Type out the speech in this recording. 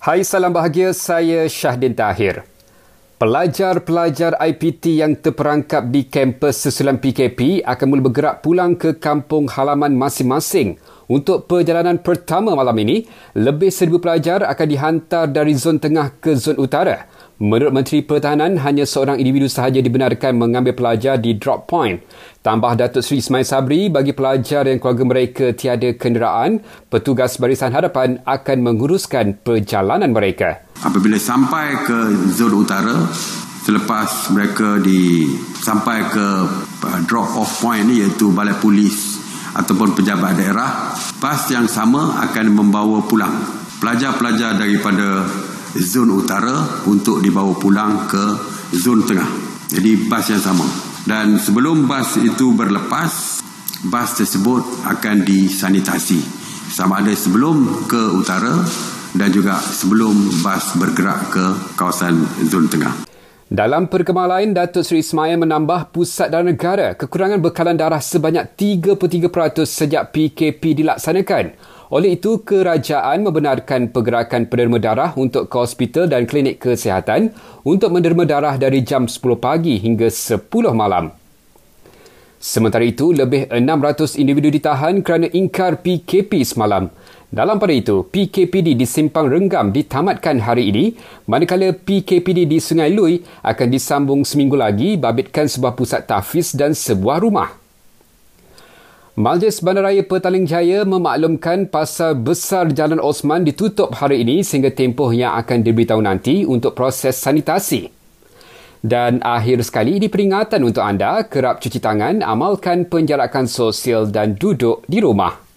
Hai salam bahagia, saya Syahdin Tahir. Pelajar-pelajar IPT yang terperangkap di kampus susulan PKP akan mula bergerak pulang ke kampung halaman masing-masing. Untuk perjalanan pertama malam ini, lebih seribu pelajar akan dihantar dari zon tengah ke zon utara. Menurut Menteri Pertahanan, hanya seorang individu sahaja dibenarkan mengambil pelajar di drop point. Tambah Datuk Seri Ismail Sabri, bagi pelajar yang keluarga mereka tiada kenderaan, petugas Barisan Hadapan akan menguruskan perjalanan mereka. Apabila sampai ke zon utara, selepas mereka di sampai ke uh, drop off point ni iaitu balai polis ataupun pejabat daerah, bas yang sama akan membawa pulang pelajar-pelajar daripada zon utara untuk dibawa pulang ke zon tengah. Jadi bas yang sama. Dan sebelum bas itu berlepas, bas tersebut akan disanitasi. Sama ada sebelum ke utara dan juga sebelum bas bergerak ke kawasan zon tengah. Dalam perkembangan lain, Datuk Seri Ismail menambah pusat dan negara kekurangan bekalan darah sebanyak 33% sejak PKP dilaksanakan. Oleh itu, kerajaan membenarkan pergerakan penderma darah untuk ke hospital dan klinik kesihatan untuk menderma darah dari jam 10 pagi hingga 10 malam. Sementara itu, lebih 600 individu ditahan kerana ingkar PKP semalam. Dalam pada itu, PKPD di Simpang Renggam ditamatkan hari ini, manakala PKPD di Sungai Lui akan disambung seminggu lagi babitkan sebuah pusat tahfiz dan sebuah rumah. Majlis Bandaraya Petaling Jaya memaklumkan pasal besar Jalan Osman ditutup hari ini sehingga tempoh yang akan diberitahu nanti untuk proses sanitasi. Dan akhir sekali ini peringatan untuk anda kerap cuci tangan, amalkan penjarakan sosial dan duduk di rumah.